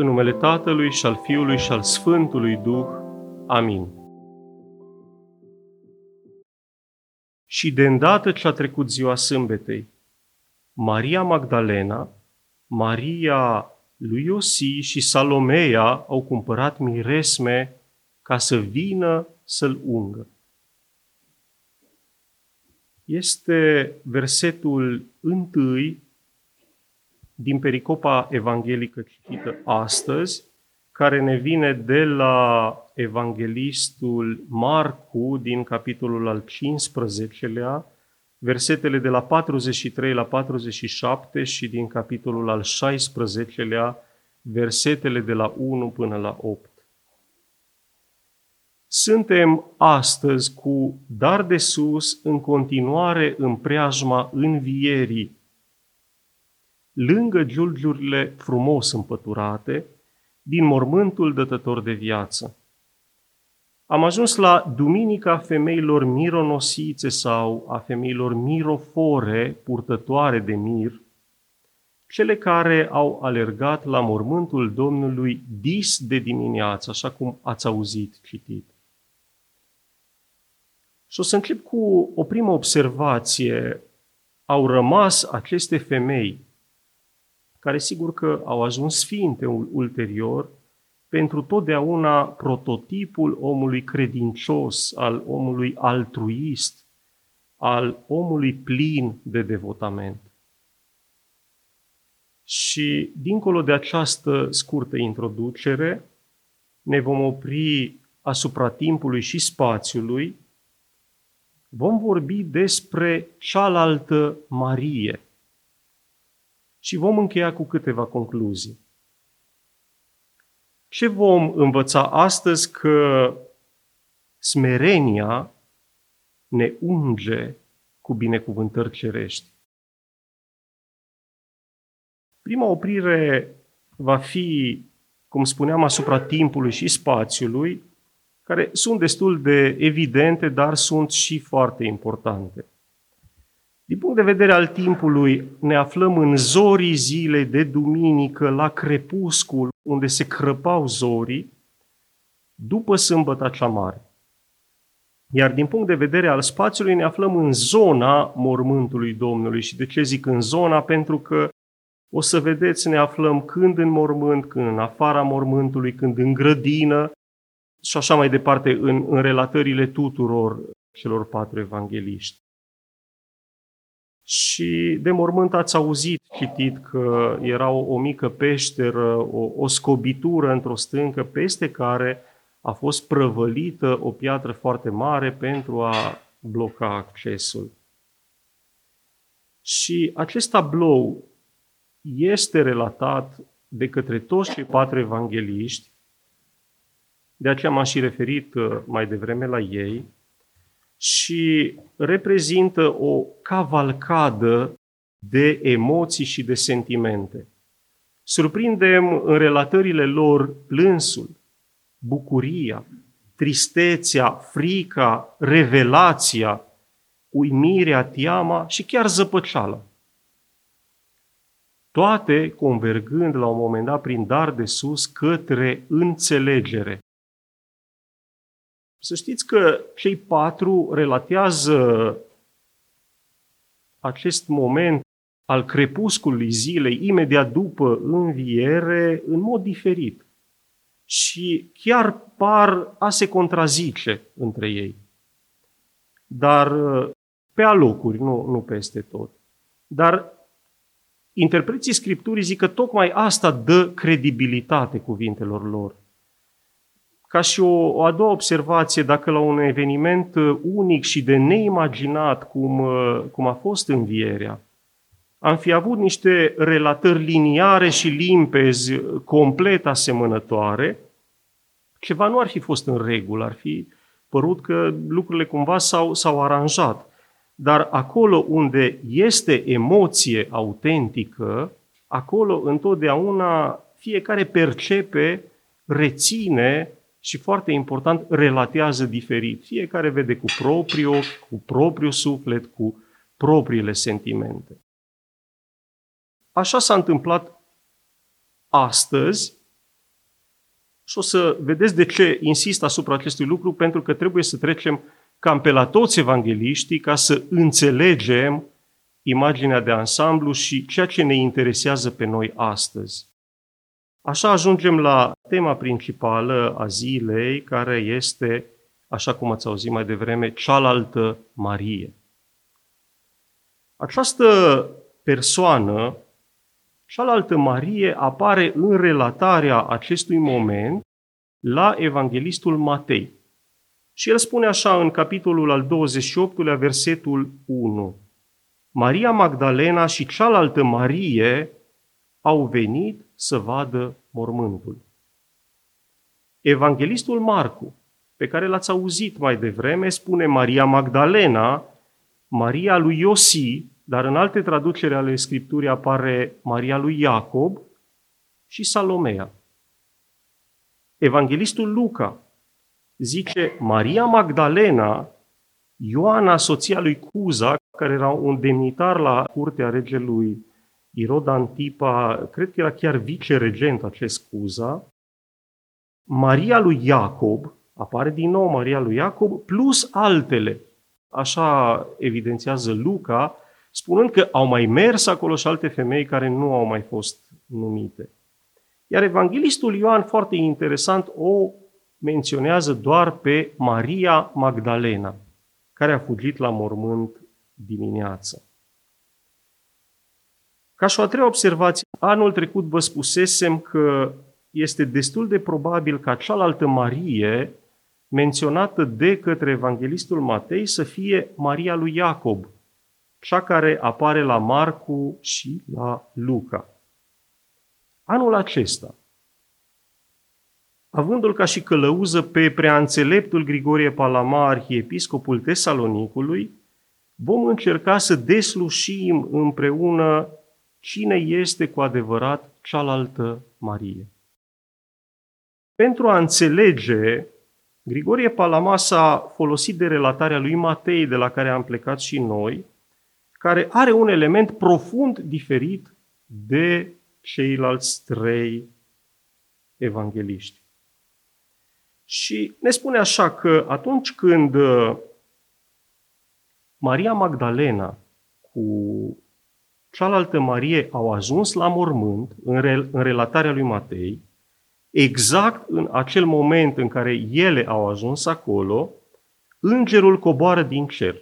În numele Tatălui și al Fiului și al Sfântului Duh. Amin. Și de îndată ce a trecut ziua sâmbetei, Maria Magdalena, Maria lui Iosi și Salomea au cumpărat miresme ca să vină să-l ungă. Este versetul întâi din pericopa evanghelică citită astăzi, care ne vine de la evanghelistul Marcu din capitolul al 15-lea, versetele de la 43 la 47 și din capitolul al 16-lea, versetele de la 1 până la 8. Suntem astăzi cu dar de sus în continuare în preajma învierii, lângă giulgiurile frumos împăturate din mormântul dătător de viață. Am ajuns la Duminica femeilor mironosițe sau a femeilor mirofore, purtătoare de mir, cele care au alergat la mormântul Domnului dis de dimineață, așa cum ați auzit citit. Și o să încep cu o primă observație. Au rămas aceste femei, care sigur că au ajuns sfinte ulterior, pentru totdeauna prototipul omului credincios, al omului altruist, al omului plin de devotament. Și dincolo de această scurtă introducere, ne vom opri asupra timpului și spațiului, vom vorbi despre cealaltă Marie și vom încheia cu câteva concluzii. Ce vom învăța astăzi că smerenia ne unge cu binecuvântări cerești. Prima oprire va fi, cum spuneam, asupra timpului și spațiului, care sunt destul de evidente, dar sunt și foarte importante. Din punct de vedere al timpului, ne aflăm în zorii zilei de duminică, la crepuscul, unde se crăpau zorii, după sâmbăta cea mare. Iar din punct de vedere al spațiului, ne aflăm în zona mormântului Domnului. Și de ce zic în zona? Pentru că o să vedeți, ne aflăm când în mormânt, când în afara mormântului, când în grădină și așa mai departe în, în relatările tuturor celor patru evangeliști. Și de mormânt ați auzit, citit, că era o, o mică peșteră, o, o scobitură într-o stâncă, peste care a fost prăvălită o piatră foarte mare pentru a bloca accesul. Și acest tablou este relatat de către toți cei patru evangeliști, de aceea m-am și referit uh, mai devreme la ei, și reprezintă o cavalcadă de emoții și de sentimente. Surprindem în relatările lor plânsul, bucuria, tristețea, frica, revelația, uimirea, teama și chiar zăpăceala. Toate convergând la un moment dat prin dar de sus către înțelegere. Să știți că cei patru relatează acest moment al crepusculului zilei, imediat după înviere, în mod diferit. Și chiar par a se contrazice între ei. Dar pe alocuri, nu, nu peste tot. Dar interpreții Scripturii zic că tocmai asta dă credibilitate cuvintelor lor. Ca și o, o a doua observație, dacă la un eveniment uh, unic și de neimaginat cum, uh, cum a fost învierea, am fi avut niște relatări liniare și limpezi, uh, complet asemănătoare, ceva nu ar fi fost în regulă, ar fi părut că lucrurile cumva s-au, s-au aranjat. Dar acolo unde este emoție autentică, acolo întotdeauna fiecare percepe, reține și foarte important, relatează diferit. Fiecare vede cu propriul ochi, cu propriul suflet, cu propriile sentimente. Așa s-a întâmplat astăzi Și o să vedeți de ce insist asupra acestui lucru, pentru că trebuie să trecem cam pe la toți evangeliștii ca să înțelegem imaginea de ansamblu și ceea ce ne interesează pe noi astăzi. Așa ajungem la tema principală a zilei, care este, așa cum ați auzit mai devreme, cealaltă Marie. Această persoană, cealaltă Marie, apare în relatarea acestui moment la Evanghelistul Matei. Și el spune așa în capitolul al 28-lea, versetul 1. Maria Magdalena și cealaltă Marie au venit să vadă mormântul. Evanghelistul Marcu, pe care l-ați auzit mai devreme, spune Maria Magdalena, Maria lui Iosi, dar în alte traduceri ale Scripturii apare Maria lui Iacob și Salomea. Evanghelistul Luca zice Maria Magdalena, Ioana, soția lui Cuza, care era un demnitar la curtea regelui Irod Antipa, cred că era chiar viceregent acest Cuza, Maria lui Iacob, apare din nou Maria lui Iacob, plus altele. Așa evidențiază Luca, spunând că au mai mers acolo și alte femei care nu au mai fost numite. Iar evanghelistul Ioan, foarte interesant, o menționează doar pe Maria Magdalena, care a fugit la mormânt dimineață. Ca și o a treia observație, anul trecut vă spusesem că este destul de probabil ca cealaltă Marie, menționată de către Evanghelistul Matei, să fie Maria lui Iacob, cea care apare la Marcu și la Luca. Anul acesta, avându-l ca și călăuză pe preanțeleptul Grigorie Palama, arhiepiscopul Tesalonicului, vom încerca să deslușim împreună cine este cu adevărat cealaltă Marie. Pentru a înțelege, Grigorie Palama s-a folosit de relatarea lui Matei, de la care am plecat și noi, care are un element profund diferit de ceilalți trei evangeliști. Și ne spune așa că atunci când uh, Maria Magdalena cu cealaltă Marie au ajuns la mormânt, în, rel- în relatarea lui Matei, exact în acel moment în care ele au ajuns acolo, îngerul coboară din cer.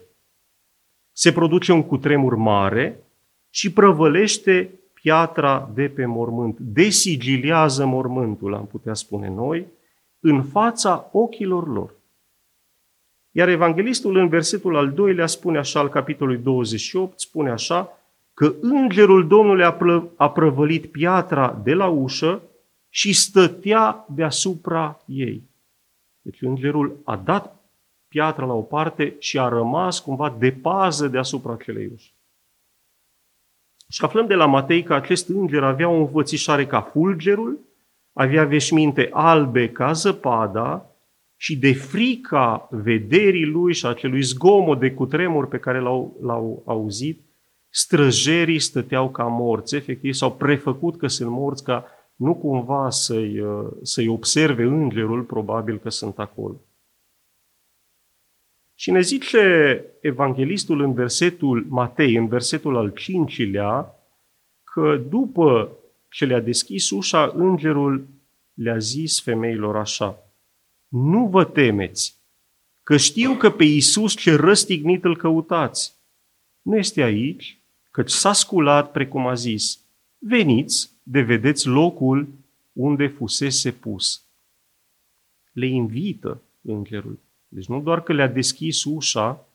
Se produce un cutremur mare și prăvălește piatra de pe mormânt, desigiliază mormântul, am putea spune noi, în fața ochilor lor. Iar evanghelistul în versetul al doilea spune așa, al capitolului 28, spune așa, că îngerul Domnului a, plă, a prăvălit piatra de la ușă și stătea deasupra ei. Deci îngerul a dat piatra la o parte și a rămas cumva de pază deasupra acelei uși. Și aflăm de la Matei că acest înger avea o învățișare ca fulgerul, avea veșminte albe ca zăpada și de frica vederii lui și acelui zgomot de cutremur pe care l-au, l-au auzit, străjerii stăteau ca morți, efectiv s-au prefăcut că sunt morți ca nu cumva să-i, uh, să-i observe îngerul, probabil că sunt acolo. Și ne zice evanghelistul în versetul Matei, în versetul al cincilea, că după ce le-a deschis ușa, îngerul le-a zis femeilor așa, nu vă temeți, că știu că pe Iisus ce răstignit îl căutați. Nu este aici, căci s-a sculat precum a zis, veniți de vedeți locul unde fusese pus. Le invită îngerul. Deci nu doar că le-a deschis ușa,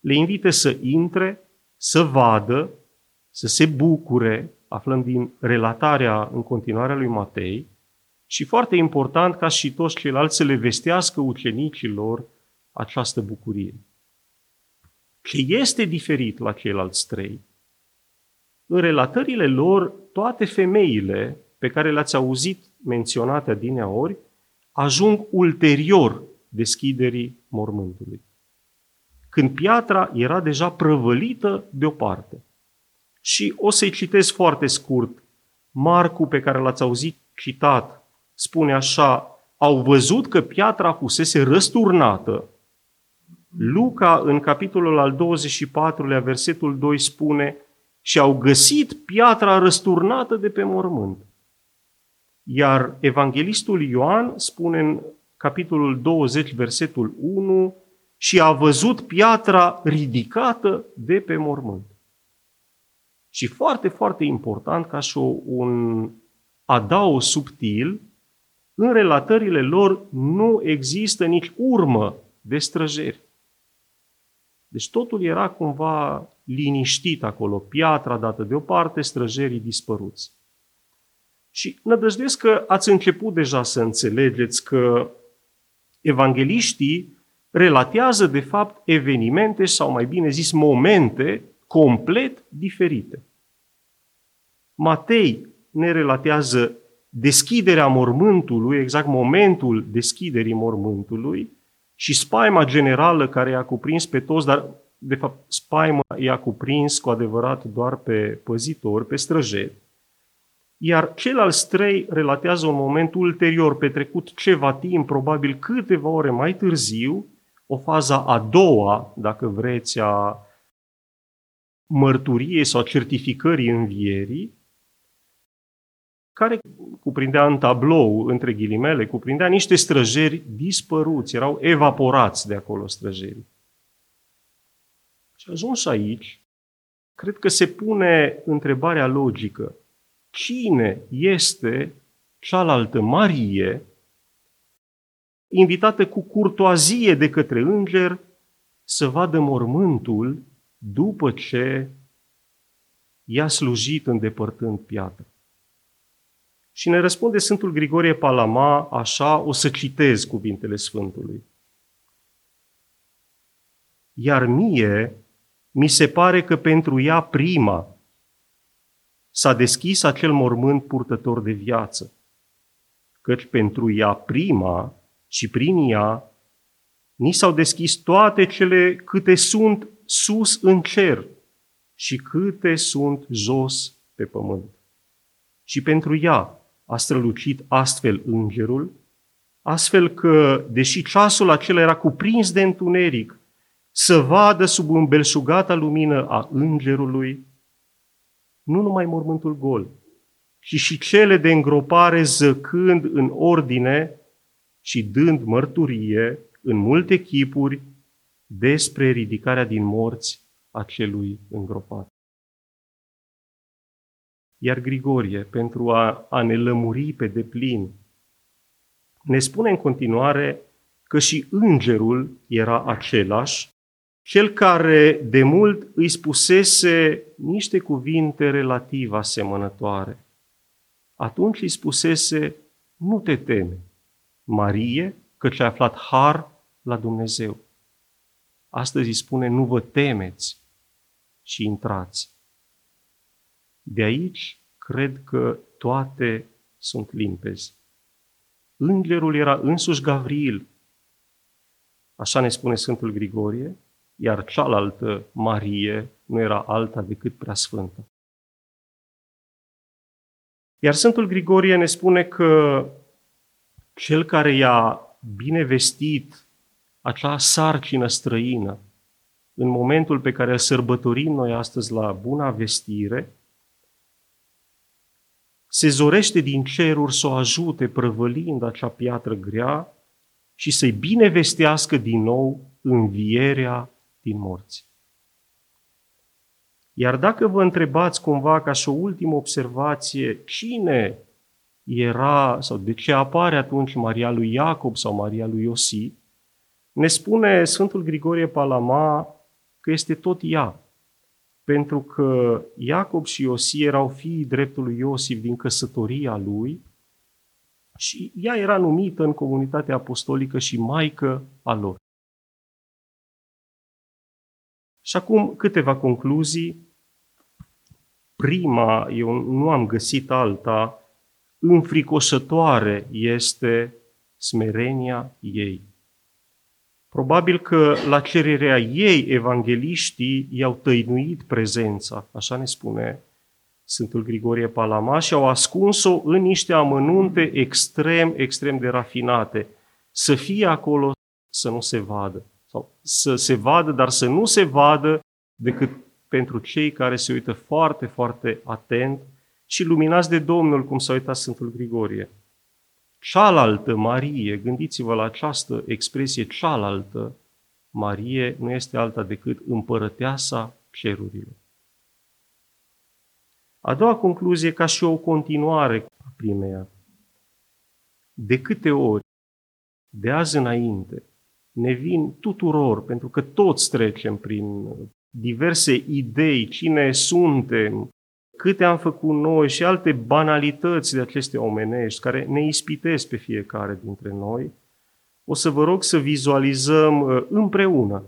le invită să intre, să vadă, să se bucure, aflăm din relatarea în continuare a lui Matei, și foarte important ca și toți ceilalți să le vestească ucenicilor această bucurie. Ce este diferit la ceilalți trei? În relatările lor, toate femeile pe care le-ați auzit menționate adineaori ajung ulterior deschiderii mormântului. Când piatra era deja prăvălită deoparte. Și o să-i citesc foarte scurt. Marcu, pe care l-ați auzit citat, spune așa, au văzut că piatra fusese răsturnată. Luca, în capitolul al 24-lea, versetul 2, spune și au găsit piatra răsturnată de pe mormânt. Iar evanghelistul Ioan spune în capitolul 20, versetul 1, și a văzut piatra ridicată de pe mormânt. Și foarte, foarte important, ca și un adau subtil, în relatările lor nu există nici urmă de străjeri. Deci totul era cumva liniștit acolo, piatra dată deoparte, străjerii dispăruți. Și nădăjduiesc că ați început deja să înțelegeți că evangeliștii relatează de fapt evenimente sau mai bine zis momente complet diferite. Matei ne relatează deschiderea mormântului, exact momentul deschiderii mormântului și spaima generală care i-a cuprins pe toți, dar de fapt spaima i-a cuprins cu adevărat doar pe păzitori, pe străjeri. Iar ceilalți trei relatează un moment ulterior, petrecut ceva timp, probabil câteva ore mai târziu, o fază a doua, dacă vreți, a mărturiei sau certificării învierii, care cuprindea în tablou, între ghilimele, cuprindea niște străjeri dispăruți, erau evaporați de acolo străjerii. Și ajuns aici, cred că se pune întrebarea logică. Cine este cealaltă Marie, invitată cu curtoazie de către înger să vadă mormântul după ce i-a slujit îndepărtând piatra? Și ne răspunde Sfântul Grigorie Palama așa, o să citez cuvintele Sfântului. Iar mie mi se pare că pentru ea prima s-a deschis acel mormânt purtător de viață, căci pentru ea prima și prin ea ni s-au deschis toate cele câte sunt sus în cer și câte sunt jos pe pământ. Și pentru ea a strălucit astfel îngerul, astfel că, deși ceasul acela era cuprins de întuneric, să vadă sub îmbelșugata lumină a îngerului, nu numai mormântul gol, ci și cele de îngropare zăcând în ordine și dând mărturie în multe chipuri despre ridicarea din morți a celui îngropat. Iar Grigorie, pentru a, a ne lămuri pe deplin, ne spune în continuare că și îngerul era același, cel care de mult îi spusese niște cuvinte relativ asemănătoare. Atunci îi spusese, nu te teme, Marie, că ți-a aflat har la Dumnezeu. Astăzi îi spune, nu vă temeți și intrați. De aici cred că toate sunt limpezi. Îngerul era însuși Gavril, așa ne spune Sfântul Grigorie, iar cealaltă Marie nu era alta decât prea sfântă. Iar Sfântul Grigorie ne spune că cel care i-a binevestit acea sarcină străină, în momentul pe care îl sărbătorim noi astăzi la Buna Vestire, se zorește din ceruri să o ajute prăvălind acea piatră grea și să-i binevestească din nou învierea din morți. Iar dacă vă întrebați cumva ca și o ultimă observație, cine era sau de ce apare atunci Maria lui Iacob sau Maria lui Iosif, ne spune Sfântul Grigorie Palama că este tot ea, pentru că Iacob și Iosie erau fiii dreptului Iosif din căsătoria lui și ea era numită în comunitatea apostolică și maică a lor. Și acum câteva concluzii. Prima, eu nu am găsit alta, înfricoșătoare este smerenia ei. Probabil că la cererea ei, evangeliștii i-au tăinuit prezența, așa ne spune Sfântul Grigorie Palama și au ascuns-o în niște amănunte extrem, extrem de rafinate. Să fie acolo, să nu se vadă. Sau să se vadă, dar să nu se vadă decât pentru cei care se uită foarte, foarte atent și luminați de Domnul, cum s-a uitat Sfântul Grigorie. Cealaltă Marie, gândiți-vă la această expresie, cealaltă Marie nu este alta decât împărăteasa cerurilor. A doua concluzie, ca și o continuare a primeia. De câte ori, de azi înainte, ne vin tuturor, pentru că toți trecem prin diverse idei, cine suntem, câte am făcut noi și alte banalități de aceste omenești care ne ispitesc pe fiecare dintre noi, o să vă rog să vizualizăm uh, împreună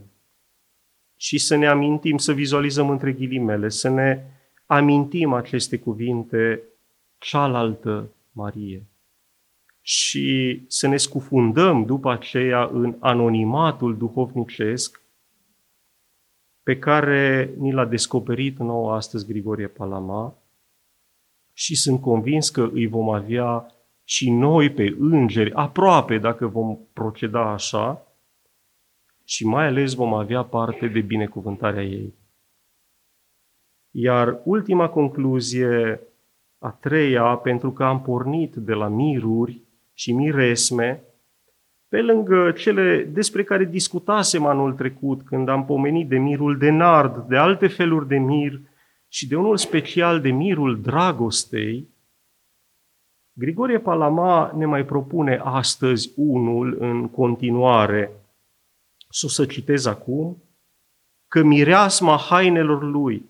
și să ne amintim, să vizualizăm între ghilimele, să ne amintim aceste cuvinte, cealaltă Marie. Și să ne scufundăm după aceea în anonimatul duhovnicesc pe care ni l-a descoperit nouă astăzi Grigorie Palama și sunt convins că îi vom avea și noi pe îngeri, aproape dacă vom proceda așa, și mai ales vom avea parte de binecuvântarea ei. Iar ultima concluzie, a treia, pentru că am pornit de la miruri și miresme, pe lângă cele despre care discutasem anul trecut, când am pomenit de mirul de nard, de alte feluri de mir și de unul special de mirul dragostei, Grigorie Palama ne mai propune astăzi unul în continuare. Să o să citez acum, că mireasma hainelor lui,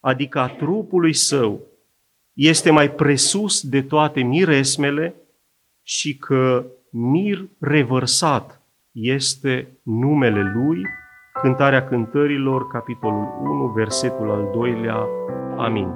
adică a trupului său, este mai presus de toate miresmele și că mir revărsat este numele lui, cântarea cântărilor, capitolul 1, versetul al doilea. Amin.